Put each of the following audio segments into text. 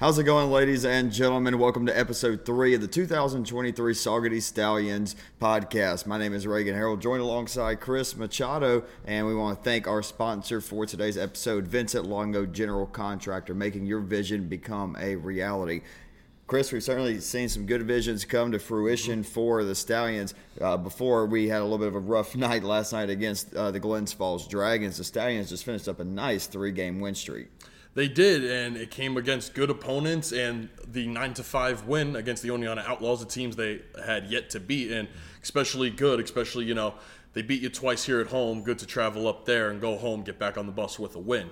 How's it going, ladies and gentlemen? Welcome to episode three of the 2023 Saugerties Stallions podcast. My name is Reagan Harold, joined alongside Chris Machado, and we want to thank our sponsor for today's episode, Vincent Longo General Contractor, making your vision become a reality. Chris, we've certainly seen some good visions come to fruition for the Stallions. Uh, before we had a little bit of a rough night last night against uh, the Glens Falls Dragons, the Stallions just finished up a nice three game win streak. They did, and it came against good opponents, and the nine to five win against the Oneonta Outlaws, the teams they had yet to beat, and especially good, especially you know they beat you twice here at home. Good to travel up there and go home, get back on the bus with a win.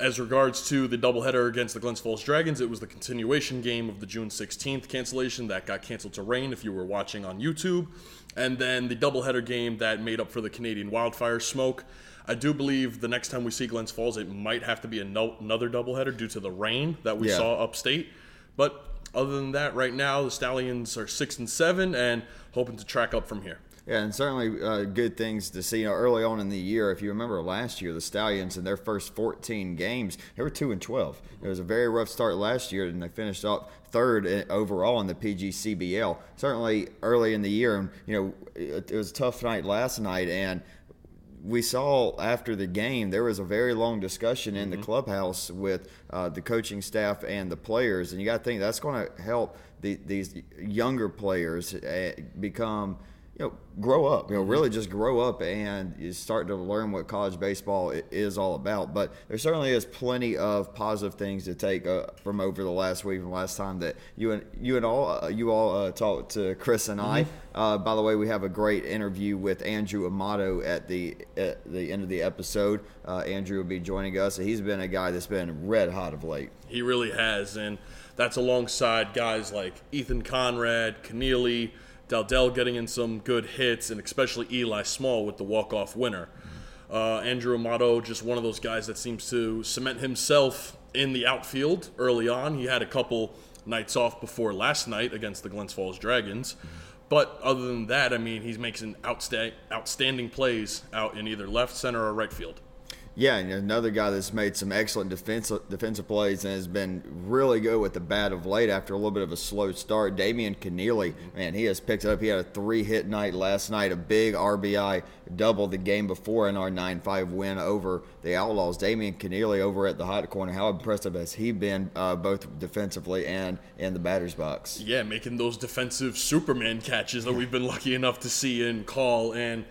As regards to the doubleheader against the Glens Falls Dragons, it was the continuation game of the June 16th cancellation that got canceled to rain if you were watching on YouTube. And then the doubleheader game that made up for the Canadian wildfire smoke. I do believe the next time we see Glens Falls, it might have to be another doubleheader due to the rain that we yeah. saw upstate. But other than that, right now the Stallions are six and seven and hoping to track up from here. Yeah, and certainly uh, good things to see. You know, early on in the year, if you remember last year, the Stallions in their first 14 games, they were two and 12. It was a very rough start last year, and they finished up third overall in the PGCBL. Certainly early in the year, and you know, it, it was a tough night last night, and we saw after the game there was a very long discussion in mm-hmm. the clubhouse with uh, the coaching staff and the players, and you got to think that's going to help the, these younger players uh, become you know, grow up. You know, really just grow up and you start to learn what college baseball is all about. But there certainly is plenty of positive things to take uh, from over the last week and last time that you and you and all uh, you all uh, talked to Chris and I. Mm-hmm. Uh, by the way, we have a great interview with Andrew Amato at the at the end of the episode. Uh, Andrew will be joining us. He's been a guy that's been red hot of late. He really has, and that's alongside guys like Ethan Conrad, Keneally. Dell getting in some good hits, and especially Eli Small with the walk-off winner. Uh, Andrew Amato, just one of those guys that seems to cement himself in the outfield early on. He had a couple nights off before last night against the Glens Falls Dragons. But other than that, I mean, he's making outsta- outstanding plays out in either left, center, or right field. Yeah, and another guy that's made some excellent defensive defensive plays and has been really good with the bat of late after a little bit of a slow start. Damian Keneally, man, he has picked it up. He had a three hit night last night, a big RBI double the game before in our 9 5 win over the Outlaws. Damian Keneally over at the hot corner, how impressive has he been uh, both defensively and in the batter's box? Yeah, making those defensive Superman catches that we've been lucky enough to see and call. And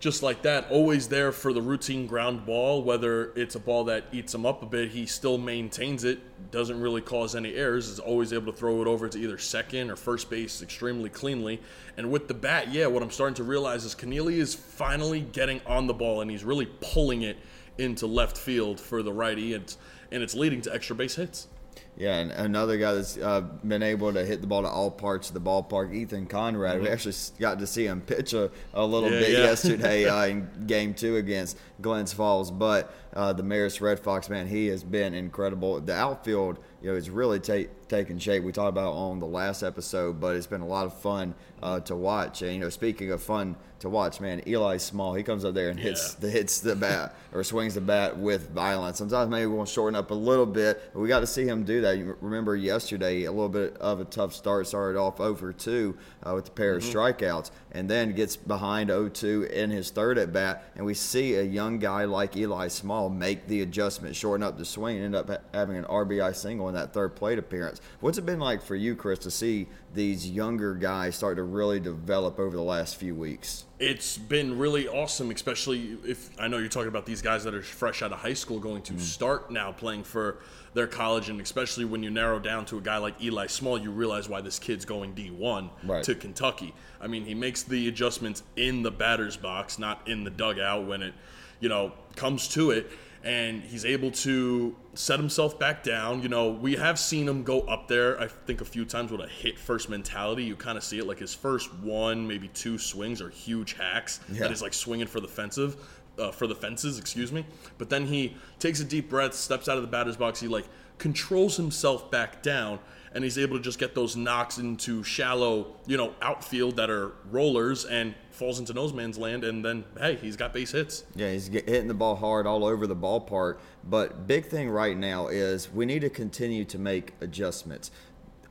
just like that, always there for the routine ground ball. Whether it's a ball that eats him up a bit, he still maintains it, doesn't really cause any errors, is always able to throw it over to either second or first base extremely cleanly. And with the bat, yeah, what I'm starting to realize is Keneally is finally getting on the ball and he's really pulling it into left field for the righty, and, and it's leading to extra base hits. Yeah, and another guy that's uh, been able to hit the ball to all parts of the ballpark, Ethan Conrad. Mm-hmm. We actually got to see him pitch a, a little yeah, bit yeah. yesterday uh, in game two against Glens Falls. But uh, the Marist Red Fox, man, he has been incredible. The outfield, you know, is really ta- taking shape. We talked about on the last episode, but it's been a lot of fun uh, to watch. And, you know, speaking of fun to watch, man, Eli Small, he comes up there and hits yeah. the hits the bat or swings the bat with violence. Sometimes maybe we'll shorten up a little bit, but we got to see him do that. You remember yesterday, a little bit of a tough start, started off over 2 uh, with a pair mm-hmm. of strikeouts, and then gets behind 0-2 in his third at bat, and we see a young guy like Eli Small make the adjustment, shorten up the swing, and end up ha- having an RBI single in that third plate appearance. What's it been like for you, Chris, to see these younger guys start to really develop over the last few weeks? It's been really awesome, especially if I know you're talking about these guys that are fresh out of high school going to mm. start now playing for their college, and especially when you narrow down to a guy like Eli Small, you realize why this kid's going D1 right. to Kentucky. I mean, he makes the adjustments in the batter's box, not in the dugout when it, you know, comes to it and he's able to set himself back down. You know, we have seen him go up there, I think, a few times with a hit first mentality. You kind of see it like his first one, maybe two swings are huge hacks yeah. that is like swinging for the fensive. Uh, for the fences, excuse me. But then he takes a deep breath, steps out of the batter's box. He like controls himself back down and he's able to just get those knocks into shallow, you know, outfield that are rollers and falls into nose man's land, and then hey, he's got base hits. Yeah, he's hitting the ball hard all over the ballpark. But big thing right now is we need to continue to make adjustments.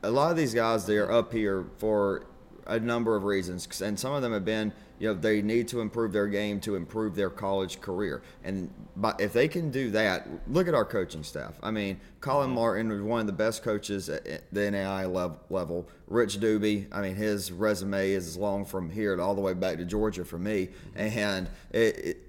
A lot of these guys, they're up here for a number of reasons, and some of them have been, you know, they need to improve their game to improve their college career. And if they can do that, look at our coaching staff. I mean, Colin mm-hmm. Martin was one of the best coaches at the NAIA level. Rich Dubee, I mean, his resume is as long from here to all the way back to Georgia for me, mm-hmm. and it, it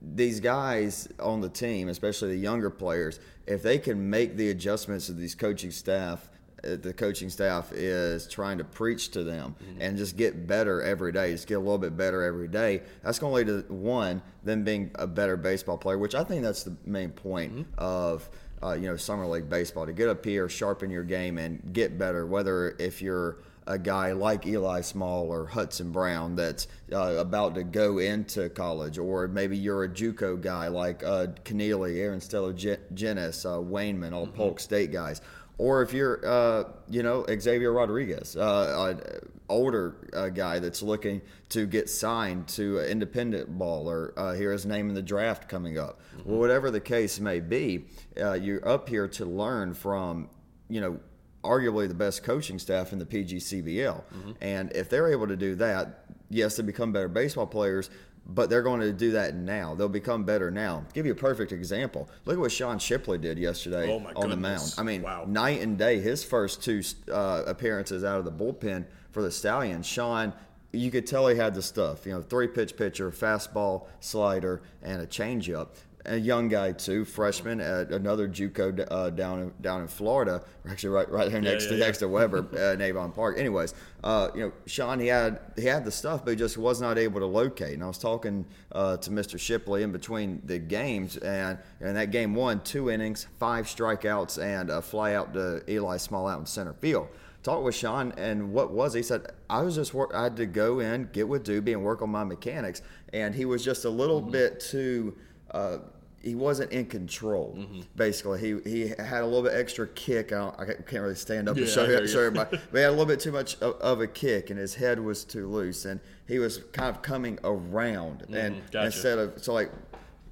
these guys on the team, especially the younger players, if they can make the adjustments of these coaching staff the coaching staff is trying to preach to them mm-hmm. and just get better every day, just get a little bit better every day. That's going to lead to one, them being a better baseball player, which I think that's the main point mm-hmm. of. Uh, you know, summer league baseball to get up here, sharpen your game, and get better. Whether if you're a guy like Eli Small or Hudson Brown that's uh, about to go into college, or maybe you're a JUCO guy like uh, Keneally, Aaron Stella, Genis, uh, Wayneman, all mm-hmm. Polk State guys, or if you're, uh, you know, Xavier Rodriguez, uh, an older uh, guy that's looking to get signed to an independent ball or uh, hear his name in the draft coming up. Mm-hmm. Well, whatever the case may be, uh, you're up here to learn from, you know, arguably the best coaching staff in the PGCBL. Mm-hmm. And if they're able to do that, yes, they become better baseball players, but they're going to do that now. They'll become better now. I'll give you a perfect example. Look at what Sean Shipley did yesterday oh on goodness. the mound. I mean, wow. night and day. His first two uh, appearances out of the bullpen for the Stallions, Sean, you could tell he had the stuff. You know, three pitch pitcher, fastball, slider, and a changeup a young guy too, freshman at another JUCO uh, down in, down in Florida, actually right right there next yeah, to yeah. next to Webber, uh, Avon Park. Anyways, uh, you know, Sean he had he had the stuff, but he just was not able to locate. And I was talking uh, to Mr. Shipley in between the games, and in that game one, two innings, five strikeouts, and a fly out to Eli Small out in center field talked with Sean, and what was he said? I was just work, I had to go in, get with Dubee, and work on my mechanics, and he was just a little mm-hmm. bit too. Uh, he wasn't in control. Mm-hmm. Basically, he he had a little bit extra kick. I, I can't really stand up yeah, and show, show everybody, but he had a little bit too much of, of, a kick, and his head was too loose, and he was kind of coming around, mm-hmm. and gotcha. instead of so like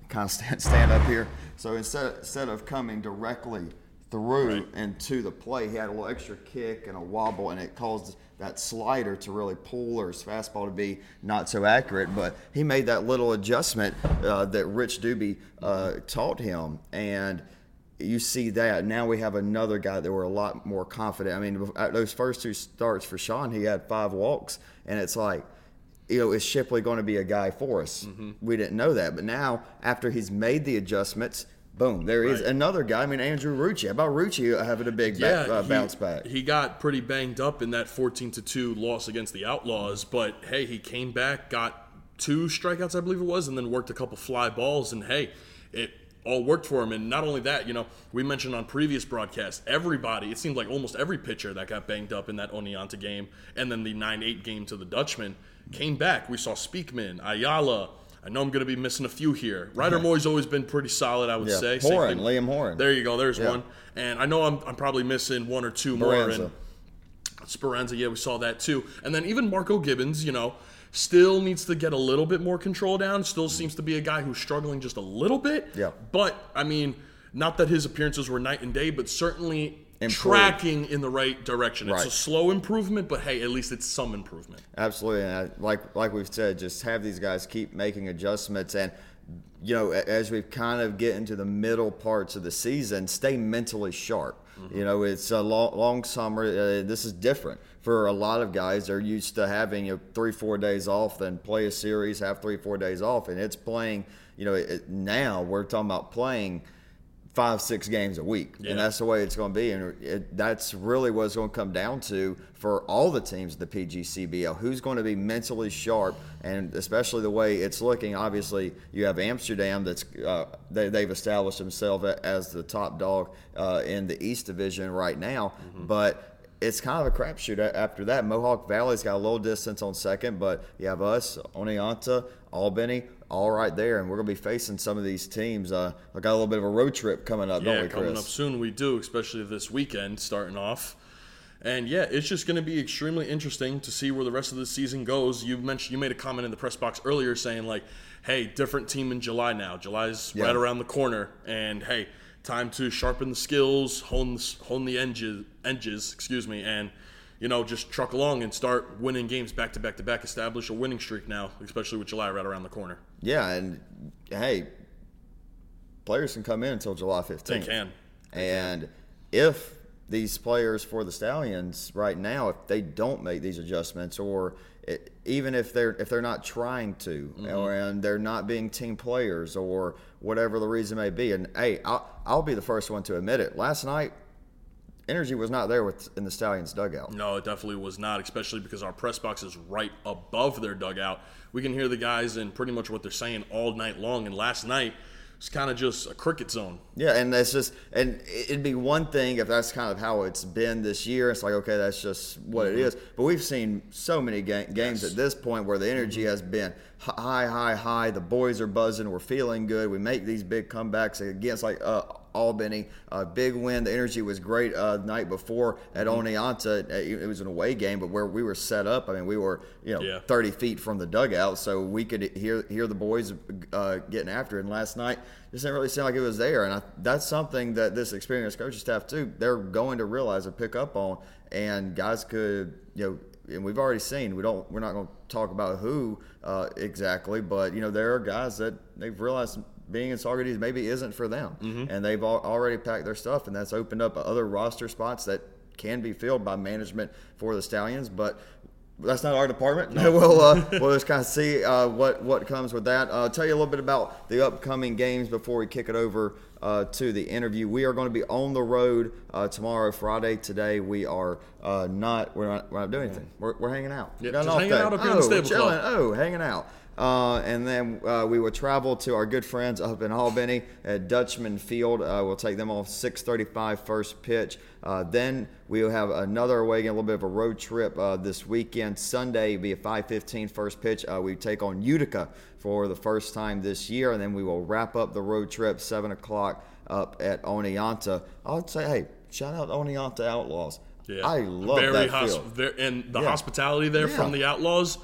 kind of stand, stand up here. So instead instead of coming directly through right. and to the play, he had a little extra kick and a wobble, and it caused that slider to really pull or his fastball to be not so accurate. But he made that little adjustment uh, that Rich Dubee uh, taught him, and you see that now we have another guy that we're a lot more confident. I mean, those first two starts for Sean, he had five walks, and it's like you know, is Shipley going to be a guy for us? Mm-hmm. We didn't know that. But now, after he's made the adjustments, Boom! There right. is another guy. I mean, Andrew Rucci. How about Rucci having a big yeah, back, uh, he, bounce back? He got pretty banged up in that 14 to two loss against the Outlaws, but hey, he came back, got two strikeouts, I believe it was, and then worked a couple fly balls, and hey, it all worked for him. And not only that, you know, we mentioned on previous broadcasts, everybody, it seemed like almost every pitcher that got banged up in that Oneonta game, and then the 9-8 game to the Dutchman came back. We saw Speakman, Ayala. I know I'm going to be missing a few here. Ryder Moy's always been pretty solid, I would yeah. say. Horan, Liam Horan. There you go. There's yeah. one. And I know I'm, I'm probably missing one or two more. And Speranza, yeah, we saw that too. And then even Marco Gibbons, you know, still needs to get a little bit more control down. Still mm-hmm. seems to be a guy who's struggling just a little bit. Yeah. But I mean, not that his appearances were night and day, but certainly tracking in the right direction. It's right. a slow improvement, but hey, at least it's some improvement. Absolutely, and I, like like we've said, just have these guys keep making adjustments, and you know, as we kind of get into the middle parts of the season, stay mentally sharp. Mm-hmm. You know, it's a long, long summer. Uh, this is different for a lot of guys. They're used to having you know, three, four days off, then play a series, have three, four days off, and it's playing. You know, it, now we're talking about playing five, six games a week, yeah. and that's the way it's going to be. And it, that's really what it's going to come down to for all the teams of the PGCBL. Who's going to be mentally sharp, and especially the way it's looking. Obviously, you have Amsterdam that's uh, they, have established themselves as the top dog uh, in the East Division right now, mm-hmm. but it's kind of a crapshoot after that. Mohawk Valley's got a little distance on second, but you have us, Oneonta, Albany, all right there, and we're going to be facing some of these teams. Uh, I got a little bit of a road trip coming up, yeah, don't we, coming up soon. We do, especially this weekend starting off. And yeah, it's just going to be extremely interesting to see where the rest of the season goes. You mentioned you made a comment in the press box earlier saying like, "Hey, different team in July now. July's Yeah. right around the corner, and hey, time to sharpen the skills, hone the, hone the edges, edges, excuse me, and you know just truck along and start winning games back to back to back. Establish a winning streak now, especially with July right around the corner. Yeah, and hey, players can come in until July 15th. They can. And if these players for the Stallions right now, if they don't make these adjustments, or it, even if they're if they're not trying to, Mm-hmm. or and they're not being team players, or whatever the reason may be, and hey, I'll, I'll be the first one to admit it. Last night, energy was not there with in the Stallions dugout. No, it definitely was not, especially because our press box is right above their dugout. We can hear the guys and pretty much what they're saying all night long. And last night was kind of just a cricket zone. Yeah, and that's just, and it'd be one thing if that's kind of how it's been this year. It's like, okay, that's just what it mm-hmm. is. But we've seen so many ga- games Yes. at this point where the energy mm-hmm. has been high, high, high. The boys are buzzing. We're feeling good. We make these big comebacks against like uh, Albany. A big win. The energy was great uh, the night before at Oneonta. It it was an away game, but where we were set up, I mean, we were you know Yeah. 30 feet from the dugout, so we could hear hear the boys uh, getting after it. And last night, just didn't really seem like it was there. And I, that's something that this experienced coaching staff too, they're going to realize and pick up on. And guys could, you know, and we've already seen we don't we're not going to talk about who uh, exactly, but you know there are guys that they've realized being in Saugerties maybe isn't for them, and they've al- already packed their stuff, and that's opened up other roster spots that can be filled by management for the Stallions, but. That's not our department. we'll uh, we'll just kind of see uh, what what comes with that. Uh, tell you a little bit about the upcoming games before we kick it over uh, to the interview. We are going to be on the road uh, tomorrow, Friday. Today we are uh, not. We're not. We're not doing anything. We're, we're hanging out. Yeah, just hanging day. out up here in oh, the stable chilling. club. Oh, hanging out. Uh, and then uh, we will travel to our good friends up in Albany at Dutchman Field. Uh, we'll take them off 6:35 first pitch. Uh, then we will have another away game, a little bit of a road trip uh, this weekend. Sunday will be a 5:15 first pitch. Uh, we take on Utica for the first time this year, and then we will wrap up the road trip 7 o'clock up at Oneonta. I'd say, hey, shout out Oneonta Outlaws. Yeah. I love very that hos- field. and the Yeah. hospitality there Yeah. from the Outlaws,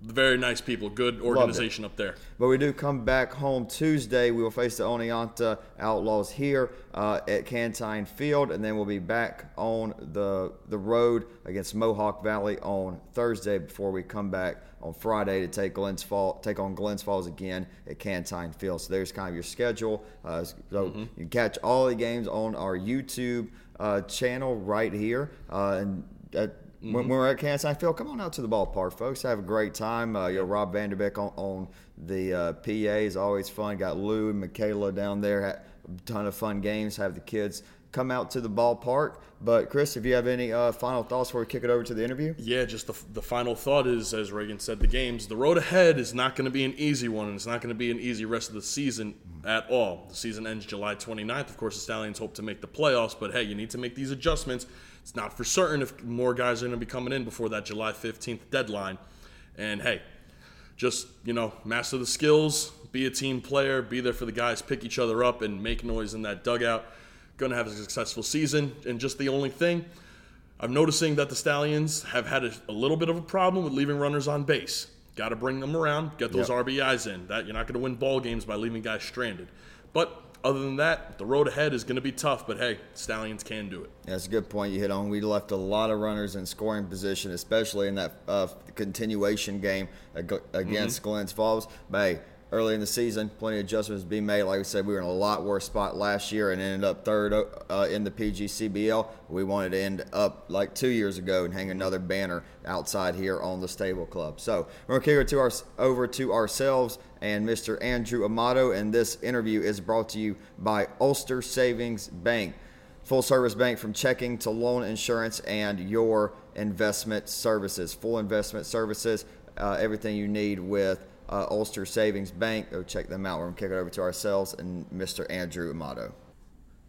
very nice people, good organization up there. But we do come back home Tuesday. We will face the Oneonta Outlaws here uh, at Cantine Field, and then we'll be back on the the road against Mohawk Valley on Thursday before we come back on Friday to take Glens Fall, take on Glens Falls again at Cantine Field. So there's kind of your schedule. Uh, so Mm-hmm. you can catch all the games on our YouTube uh, channel right here, uh, and. At, Mm-hmm. when we're at Cantine Field, come on out to the ballpark, folks. Have a great time. Uh, you know, Rob Vanderbeck on, on the uh, PA is always fun. Got Lou and Michaela down there. A ton of fun games. Have the kids come out to the ballpark. But Chris, if you have any uh, final thoughts before we kick it over to the interview, Yeah, just the, the final thought is, as Reagan said, the games, the road ahead is not going to be an easy one, and it's not going to be an easy rest of the season at all. The season ends July 29th. Of course, the Stallions hope to make the playoffs, but hey, you need to make these adjustments. It's not for certain if more guys are going to be coming in before that July 15th deadline. And hey, just, you know, master the skills, be a team player, be there for the guys, pick each other up, and make noise in that dugout. Going to have a successful season. And just the only thing, I'm noticing that the Stallions have had a, a little bit of a problem with leaving runners on base. Got to bring them around, get those Yep. RBIs in. That you're not going to win ball games by leaving guys stranded. But other than that, the road ahead is going to be tough. But hey, Stallions can do it. That's a good point you hit on. We left a lot of runners in scoring position, especially in that uh, continuation game ag- against Glens Falls. But hey, early in the season, plenty of adjustments to be made. Like we said, we were in a lot worse spot last year and ended up third uh, in the PGCBL. We wanted to end up like two years ago and hang another banner outside here on the Stable Club. So we're going to kick it over to ourselves and Mr. Andrew Amato. And this interview is brought to you by Ulster Savings Bank. Full service bank from checking to loan insurance and your investment services. Full investment services, uh, everything you need with uh, Ulster Savings Bank. Go check them out. We're going to kick it over to ourselves and Mr. Andrew Amato.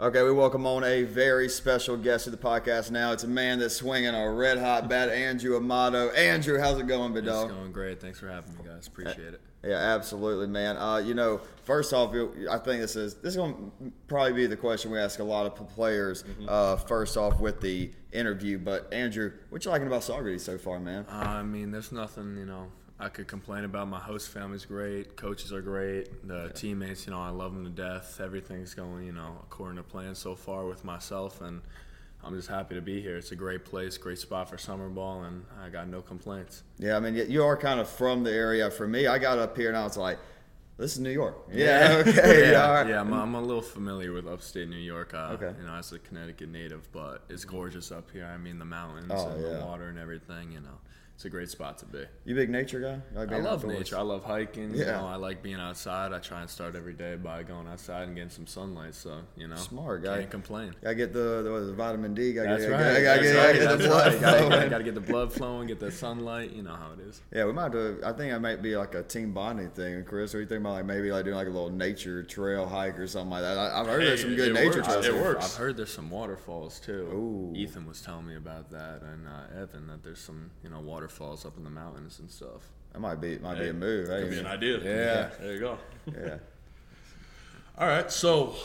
Okay, we welcome on a very special guest to the podcast now. It's a man that's swinging a red hot bat, Andrew Amato. Andrew, how's it going, big It's going great. Thanks for having me, guys. Appreciate it. Yeah, absolutely, man. Uh, you know, first off, I think this is this is going to probably be the question we ask a lot of players. Uh, first off, with the interview, but Andrew, what you liking about Saugerties so far, man? Uh, I mean, there's nothing you know I could complain about. My host family's great. Coaches are great. The teammates, you know, I love them to death. Everything's going, you know, according to plan so far with myself, and I'm just happy to be here. It's a great place, great spot for summer ball, and I got no complaints. Yeah, I mean, you are kind of from the area. For me, I got up here and I was like, "This is New York." Yeah, okay, yeah, right. yeah I'm, I'm a little familiar with upstate New York. Uh, Okay. You know, as a Connecticut native, but it's gorgeous up here. I mean, the mountains Oh, and yeah. the water and everything. You know, it's a great spot to be. You big nature guy? You like I love outdoors? nature. I love hiking. You Yeah. know, I like being outside. I try and start every day by going outside and getting some sunlight. So you know, Smart guy. Can't complain. Gotta get the, the, it, vitamin D. Gotta That's get, right. Gotta, That's get, right. get That's the blood right. Gotta, gotta, gotta get the blood flowing, get the sunlight. You know how it is. Yeah, we might do. I think it might be like a team bonding thing, Chris. What do you think about like maybe like doing like a little nature trail hike or something like that? I, I've heard there's some good nature trails. It works. I've heard there's some waterfalls too. Ooh. Ethan was telling me about that, and uh, Evan that there's some you know waterfalls up in the mountains and stuff. That might be might be a move. Hey, Could be an idea. Yeah. There you go. yeah. All right. So,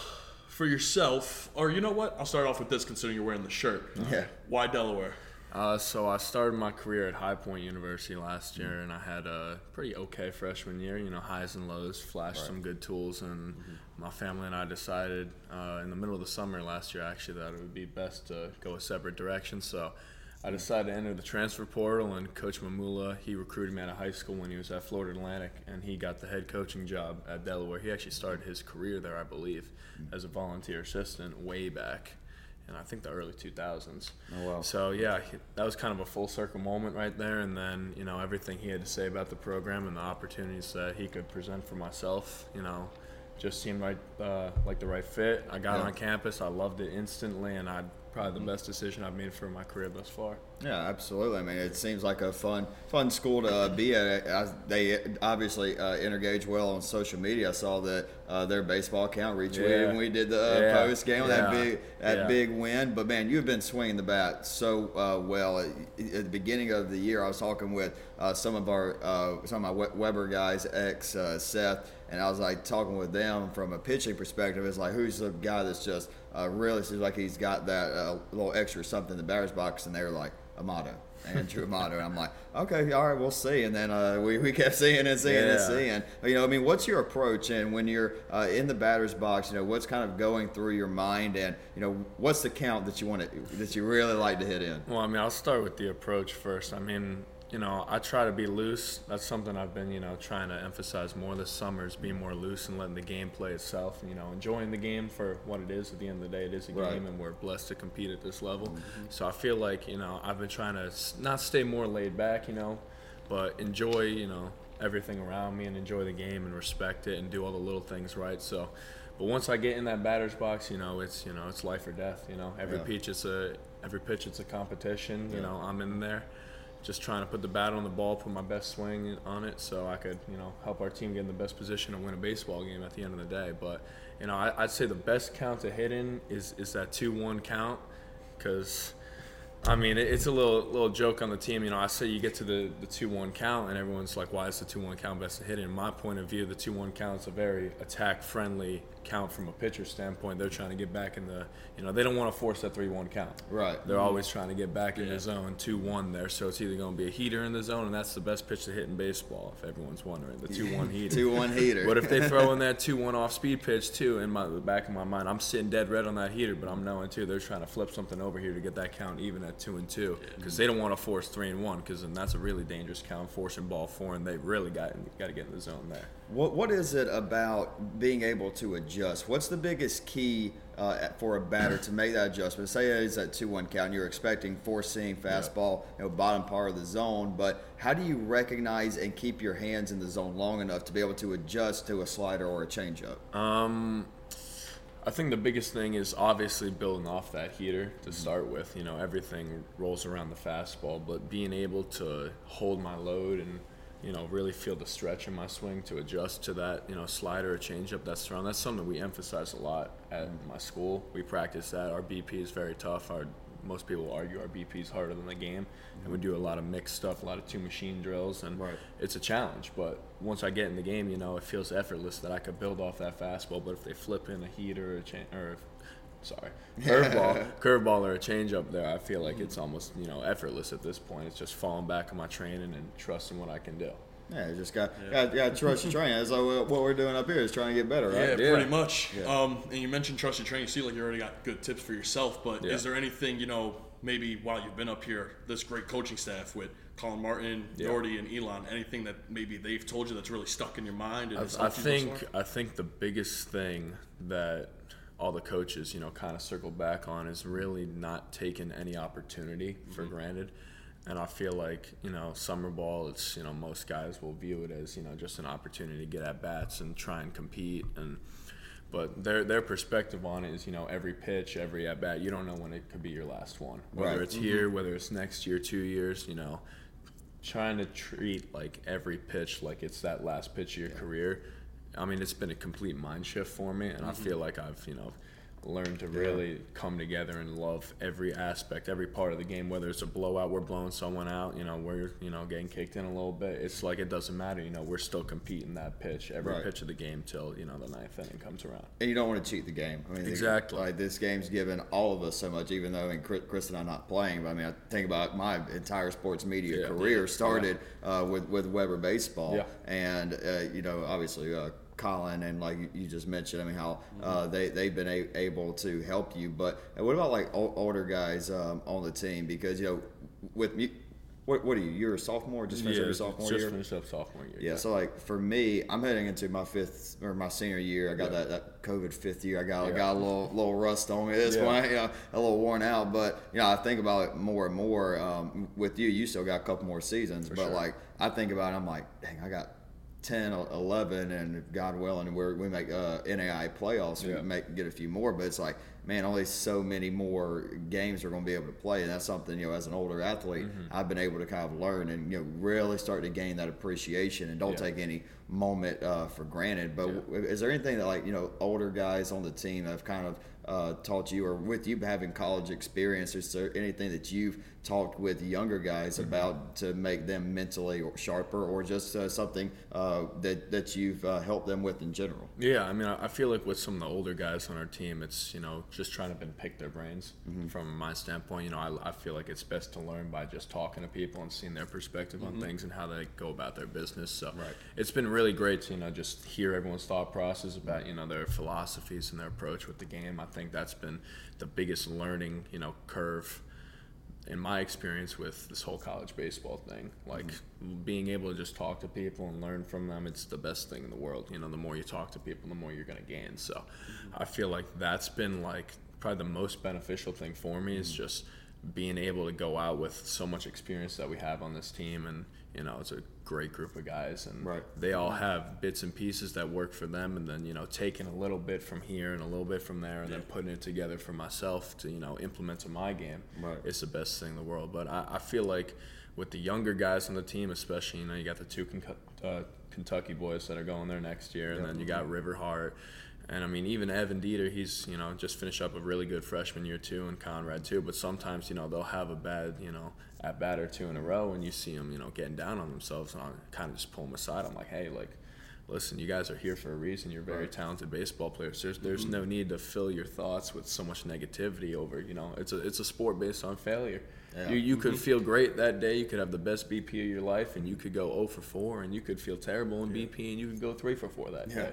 for yourself, or you know what? I'll start off with this considering you're wearing the shirt. Yeah. Why Delaware? Uh, so I started my career at High Point University last year, and I had a pretty okay freshman year. You know, highs and lows, flashed some good tools, and my family and I decided uh, in the middle of the summer last year, actually, that it would be best to go a separate direction. So I decided to enter the transfer portal, and Coach Mamula, he recruited me out of high school when he was at Florida Atlantic, and he got the head coaching job at Delaware. He actually started his career there, I believe, as a volunteer assistant way back. In I think the early 2000s. Oh, wow. So yeah, that was kind of a full circle moment right there, and then you know everything he had to say about the program and the opportunities that he could present for myself, you know, just seemed right uh, like the right fit. I got Yeah. on campus, I loved it instantly, and I probably the best decision I've made for my career thus far. Yeah, absolutely. I mean, it seems like a fun, fun school to uh, be at. I, they obviously uh, engage well on social media. I saw that uh, their baseball account retweeted Yeah. when we did the uh, Yeah. post game that big that Yeah. big win. But man, you've been swinging the bat so uh, well. At, at the beginning of the year, I was talking with uh, some of our uh, some of my We- Webber guys, ex uh, Seth, and I was like talking with them from a pitching perspective. It's like who's the guy that's just uh, really seems like he's got that uh, little extra something in the batter's box, and they were like Amato. Andrew Amato. And I'm like, okay, all right, we'll see. And then uh, we, we kept seeing and seeing and seeing. You know, I mean, what's your approach? And when you're uh, in the batter's box, you know, what's kind of going through your mind? And you know, what's the count that you want to that you really like to hit in? Well, I mean, I'll start with the approach first. I mean, you know, I try to be loose. That's something I've been, you know, trying to emphasize more this summer is being more loose and letting the game play itself. You know, enjoying the game for what it is. At the end of the day, it is a Right. game, and we're blessed to compete at this level. Mm-hmm. So I feel like, you know, I've been trying to not stay more laid back, you know, but enjoy, you know, everything around me and enjoy the game and respect it and do all the little things right. So. But once I get in that batter's box, you know, it's you know, it's life or death. You know, every Yeah. pitch it's a every pitch it's a competition. You know, I'm in there, just trying to put the bat on the ball, put my best swing on it, so I could you know help our team get in the best position to win a baseball game at the end of the day. But you know, I, I'd say the best count to hit in is is that two one count, because. I mean, it- it's a little little joke on the team. You know, I say you get to the, the two one count, and everyone's like, "Why is the two one count best to hit?" In my point of view, the two one count is a very attack friendly count from a pitcher standpoint. They're trying to get back in the, you know, they don't want to force that three one count. Right. They're always trying to get back in the zone, two one there. So it's either going to be a heater in the zone, and that's the best pitch to hit in baseball. If everyone's wondering, the two one heater. Two one heater. What if they throw in that two one off speed pitch too? In my the back of my mind, I'm sitting dead red on that heater, but I'm knowing too they're trying to flip something over here to get that count even at two and two because they don't want to force three and one because then that's a really dangerous count, forcing ball four, and they really got got to get in the zone there. What What is it about being able to adjust? What's the biggest key uh, for a batter to make that adjustment? Say it's at two one count, and you're expecting four seam fastball, you know, bottom part of the zone. But how do you recognize and keep your hands in the zone long enough to be able to adjust to a slider or a changeup? Um, I think the biggest thing is obviously building off that heater to start with. You know, everything rolls around the fastball, but being able to hold my load and you know, really feel the stretch in my swing to adjust to that, you know, slider or changeup that's thrown. That's something we emphasize a lot at my school. We practice that. Our BP is very tough. Our most people argue our BP is harder than the game, and we do a lot of mixed stuff, a lot of two machine drills, and Right. it's a challenge. But once I get in the game, you know, it feels effortless that I could build off that fastball. But if they flip in a heater or a cha- or sorry, curveball, curveball or a changeup there, I feel like it's almost you know effortless at this point. It's just falling back on my training and trusting what I can do. Yeah, you just got got, got trust your training. That's like what what we're doing up here is trying to get better, right? Yeah. pretty much. Yeah. Um, and you mentioned trust your training. You see, like you already got good tips for yourself. But Yeah. is there anything you know, maybe while you've been up here, this great coaching staff with Colin Martin, Yeah. Doherty, and Elon, anything that maybe they've told you that's really stuck in your mind? And I, I you think? I think the biggest thing that all the coaches, you know, kind of circle back on is really not taking any opportunity for Mm-hmm. granted. And I feel like you know, summer ball. It's you know, most guys will view it as you know, just an opportunity to get at bats and try and compete. And but their their perspective on it is you know, every pitch, every at bat. You don't know when it could be your last one. Whether Right. it's here, whether it's next year, two years. You know, trying to treat like every pitch like it's that last pitch of your career. I mean, it's been a complete mind shift for me, and I feel like I've you know learned to really come together and love every aspect, every part of the game. Whether it's a blowout, we're blowing someone out, you know, we're you know getting kicked in a little bit. It's like it doesn't matter, you know, we're still competing that pitch every Right. pitch of the game till you know the ninth inning comes around. And you don't want to cheat the game. I mean, Exactly. Like this game's given all of us so much. Even though I mean, Chris, Chris and I not playing, but I mean, I think about my entire sports media Yeah. career started uh, with with Webber baseball, Yeah. and uh, you know, obviously. Uh, Colin and like you- just mentioned, I mean how uh, they they've been a- able to help you. But what about like o- older guys um, on the team? Because you know, with me, what, what are you? You're a sophomore, just finished up your sophomore just year. finished up sophomore year. Yeah, so like for me, I'm heading into my fifth or my senior year. I got Yeah. that, that COVID fifth year. I got I got a little little rust on me at this Yeah. point. You know, a little worn out. But you know, I think about it more and more. Um, with you, you still got a couple more seasons. but sure. like I think about it, I'm like, dang, I got 10, 11, and if God willing, we're, we make uh, NAIA playoffs. Yeah. We make get a few more, but it's like, man, only so many more games we're going to be able to play, and that's something you know, as an older athlete, Mm-hmm. I've been able to kind of learn and you know really start to gain that appreciation and don't Yeah. take any moment uh, for granted. But Yeah. w- is there anything that like you know older guys on the team have kind of uh, taught you, or with you having college experience, is there anything that you've talked with younger guys Mm-hmm. about to make them mentally sharper, or just uh, something uh, that that you've uh, helped them with in general? Yeah, I mean, I feel like with some of the older guys on our team, it's you know just trying to pick their brains. From my standpoint, you know, I, I feel like it's best to learn by just talking to people and seeing their perspective on things and how they go about their business. So it's been really great to you know just hear everyone's thought process about you know their philosophies and their approach with the game. I think that's been the biggest learning you know curve in my experience with this whole college baseball thing, like being able to just talk to people and learn from them, it's the best thing in the world. You know, the more you talk to people, the more you're going to gain. So I feel like that's been like probably the most beneficial thing for me is mm-hmm. just being able to go out with so much experience that we have on this team. And, you know, it's a great group of guys. And Right. they all have bits and pieces that work for them. And then, you know, taking a little bit from here and a little bit from there and then putting it together for myself to, you know, implement to my game Right. it's the best thing in the world. But I, I feel like with the younger guys on the team, especially, you know, you got the two Kencu- uh, Kentucky boys that are going there next year, and then you got River Hart. And I mean, even Evan Dieter, he's, you know, just finished up a really good freshman year too, and Conrad too. But sometimes, you know, they'll have a bad, you know, at bat or two in a row, and you see them, you know, getting down on themselves. And I kind of just pull them aside. I'm like, hey, like, listen, you guys are here for a reason. You're very talented baseball players. There's there's no mm-hmm. need to fill your thoughts with so much negativity over. You know, it's a it's a sport based on failure. Yeah. You you could mm-hmm. feel great that day. You could have the best BP of your life, and you could go 0 for 4, and you could feel terrible in BP, and you could go 3 for 4 that Yeah. day.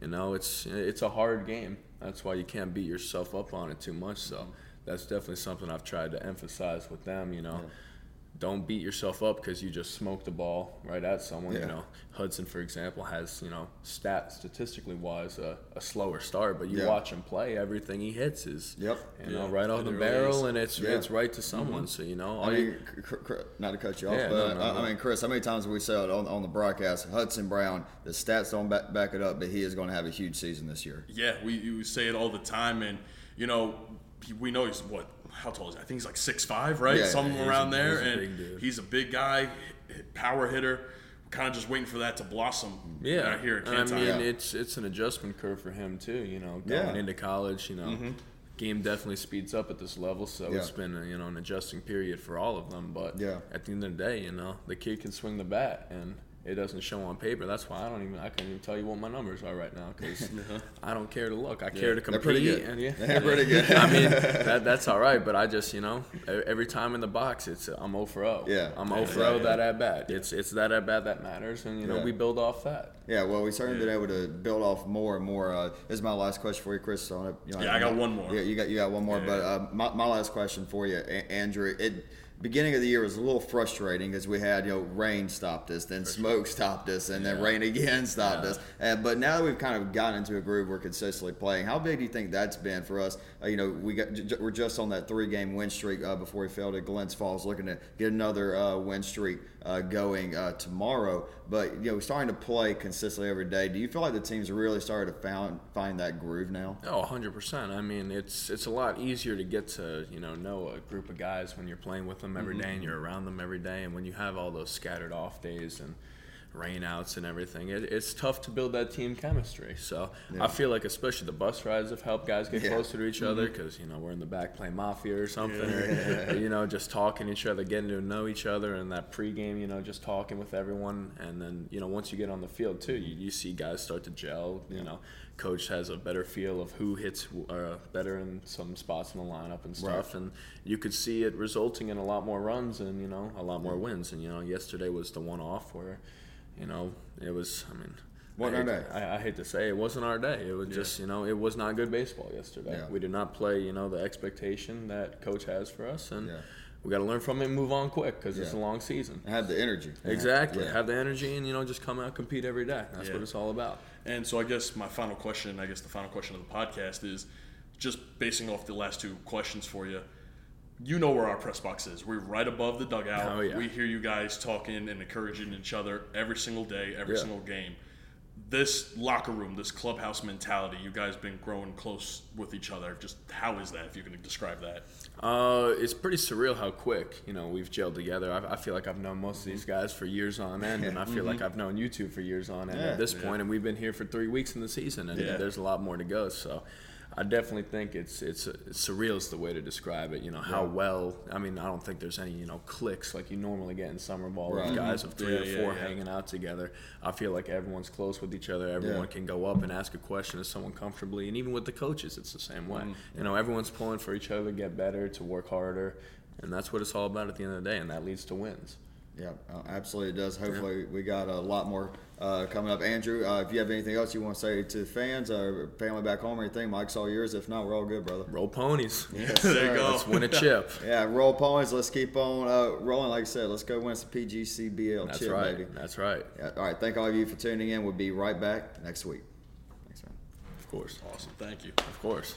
You know, it's it's a hard game. That's why you can't beat yourself up on it too much. So mm-hmm. that's definitely something I've tried to emphasize with them. You know. Don't beat yourself up because you just smoked the ball right at someone. Yeah. You know, Hudson, for example, has you know stat statistically wise a, a slower start, but you Yeah. watch him play, everything he hits is Yep. you know Yeah, right off the really barrel, is. and it's Yeah. it's right to mm-hmm. someone. So you know, all I you- cr- cr- not to cut you off, Yeah, but no, no, I, no. I mean, Chris, how many times have we said on, on the broadcast, Hudson Brown, the stats don't back, back it up, but he is going to have a huge season this year. Yeah, we you say it all the time, and you know, we know he's what? How tall is he? I think he's like six five, right? Yeah, Somewhere he's a- around there, he's a and big he's a big guy, power hitter. kind of just waiting for that to blossom. Yeah, uh, here at and I mean Yeah. it's it's an adjustment curve for him too. You know, going Yeah. into college, you know, game definitely speeds up at this level. So Yeah. it's been a, you know an adjusting period for all of them. But Yeah. at the end of the day, you know, the kid can swing the bat and. It doesn't show on paper. That's why I don't even. I can't even tell you what my numbers are right now because I don't care to look. I care to compete. They're compete. pretty good. And yeah, They're pretty good. I mean, that, that's all right. But I just, you know, every time in the box, it's I'm 0 for 0. Yeah. I'm 0 for Yeah, 0 yeah. that at bat. It's it's that at bat that matters, and you know Yeah. we build off that. Yeah, well, we certainly been able to build off more and more. Uh, this is my last question for you, Chris. On it, you know, Yeah, I got one more. Yeah, you got you got one more. Yeah. But uh, my, my last question for you, A- Andrew. It beginning of the year was a little frustrating because we had you know rain stopped us, then smoke stopped us, and then rain again stopped Yeah. us. And but now that we've kind of gotten into a groove, we're consistently playing. How big do you think that's been for us? Uh, you know, we got j- we're just on that three game win streak uh, before we failed at Glens Falls, looking to get another uh, win streak uh, going uh, tomorrow. But you know, starting to play consistently every day. Do you feel like the team's really started to found, find that groove now? Oh, 100%. I mean, it's it's a lot easier to get to, you know, know a group of guys when you're playing with them every mm-hmm. day and you're around them every day and when you have all those scattered off days and rainouts and everything. It, it's tough to build that team chemistry. So, I feel like especially the bus rides have helped guys get Yeah. closer to each mm-hmm. other because, you know, we're in the back playing Mafia or something or, or, you know, just talking to each other, getting to know each other and that pregame, you know, just talking with everyone and then, you know, once you get on the field too, you, you see guys start to gel, you know, coach has a better feel of who hits uh, better in some spots in the lineup and stuff, and you could see it resulting in a lot more runs and you know a lot more wins. And you know, yesterday was the one off where, you know, it was. I mean. Wasn't I our hate, day. I, I hate to say it wasn't our day. It was just you know it was not good baseball yesterday. Yeah. We did not play you know the expectation that coach has for us, and Yeah. We got to learn from it and move on quick because it's a long season. I have the energy. Exactly. Yeah. Have the energy and you know just come out and compete every day. That's Yeah. what it's all about. And so I guess my final question, I guess the final question of the podcast is just basing off the last two questions for you. You know where our press box is. We're right above the dugout. Oh, yeah. We hear you guys talking and encouraging each other every single day, every Yeah. single game. This locker room, this clubhouse mentality, you guys been growing close with each other. Just how is that, if you can describe that? Uh, it's pretty surreal how quick you know we've gelled together. I, I feel like I've known most of these guys for years on end, and I feel like I've known you two for years on end Yeah. at this Yeah. point, and we've been here for three weeks in the season, and Yeah. there's a lot more to go. So. I definitely think it's it's, it's surreal is the way to describe it. You know how well. I mean, I don't think there's any you know clicks like you normally get in summer ball Right. with guys of three Yeah, or four yeah. hanging out together. I feel like everyone's close with each other. Everyone Yeah. can go up and ask a question to someone comfortably, and even with the coaches, it's the same way. Mm. You know, everyone's pulling for each other to get better, to work harder, and that's what it's all about at the end of the day, and that leads to wins. Yeah, uh, absolutely it does. Hopefully, we got a lot more uh, coming up. Andrew, uh, if you have anything else you want to say to fans or family back home or anything, Mike's all yours. If not, we're all good, brother. Roll ponies. Yes, There you go. Let's win a chip. Yeah, roll ponies. Let's keep on uh, rolling. Like I said, let's go win some PGCBL That's chip, right. baby. That's right. Yeah, all right. Thank all of you for tuning in. We'll be right back next week. Thanks, man. Of course. Awesome. Thank you. Of course.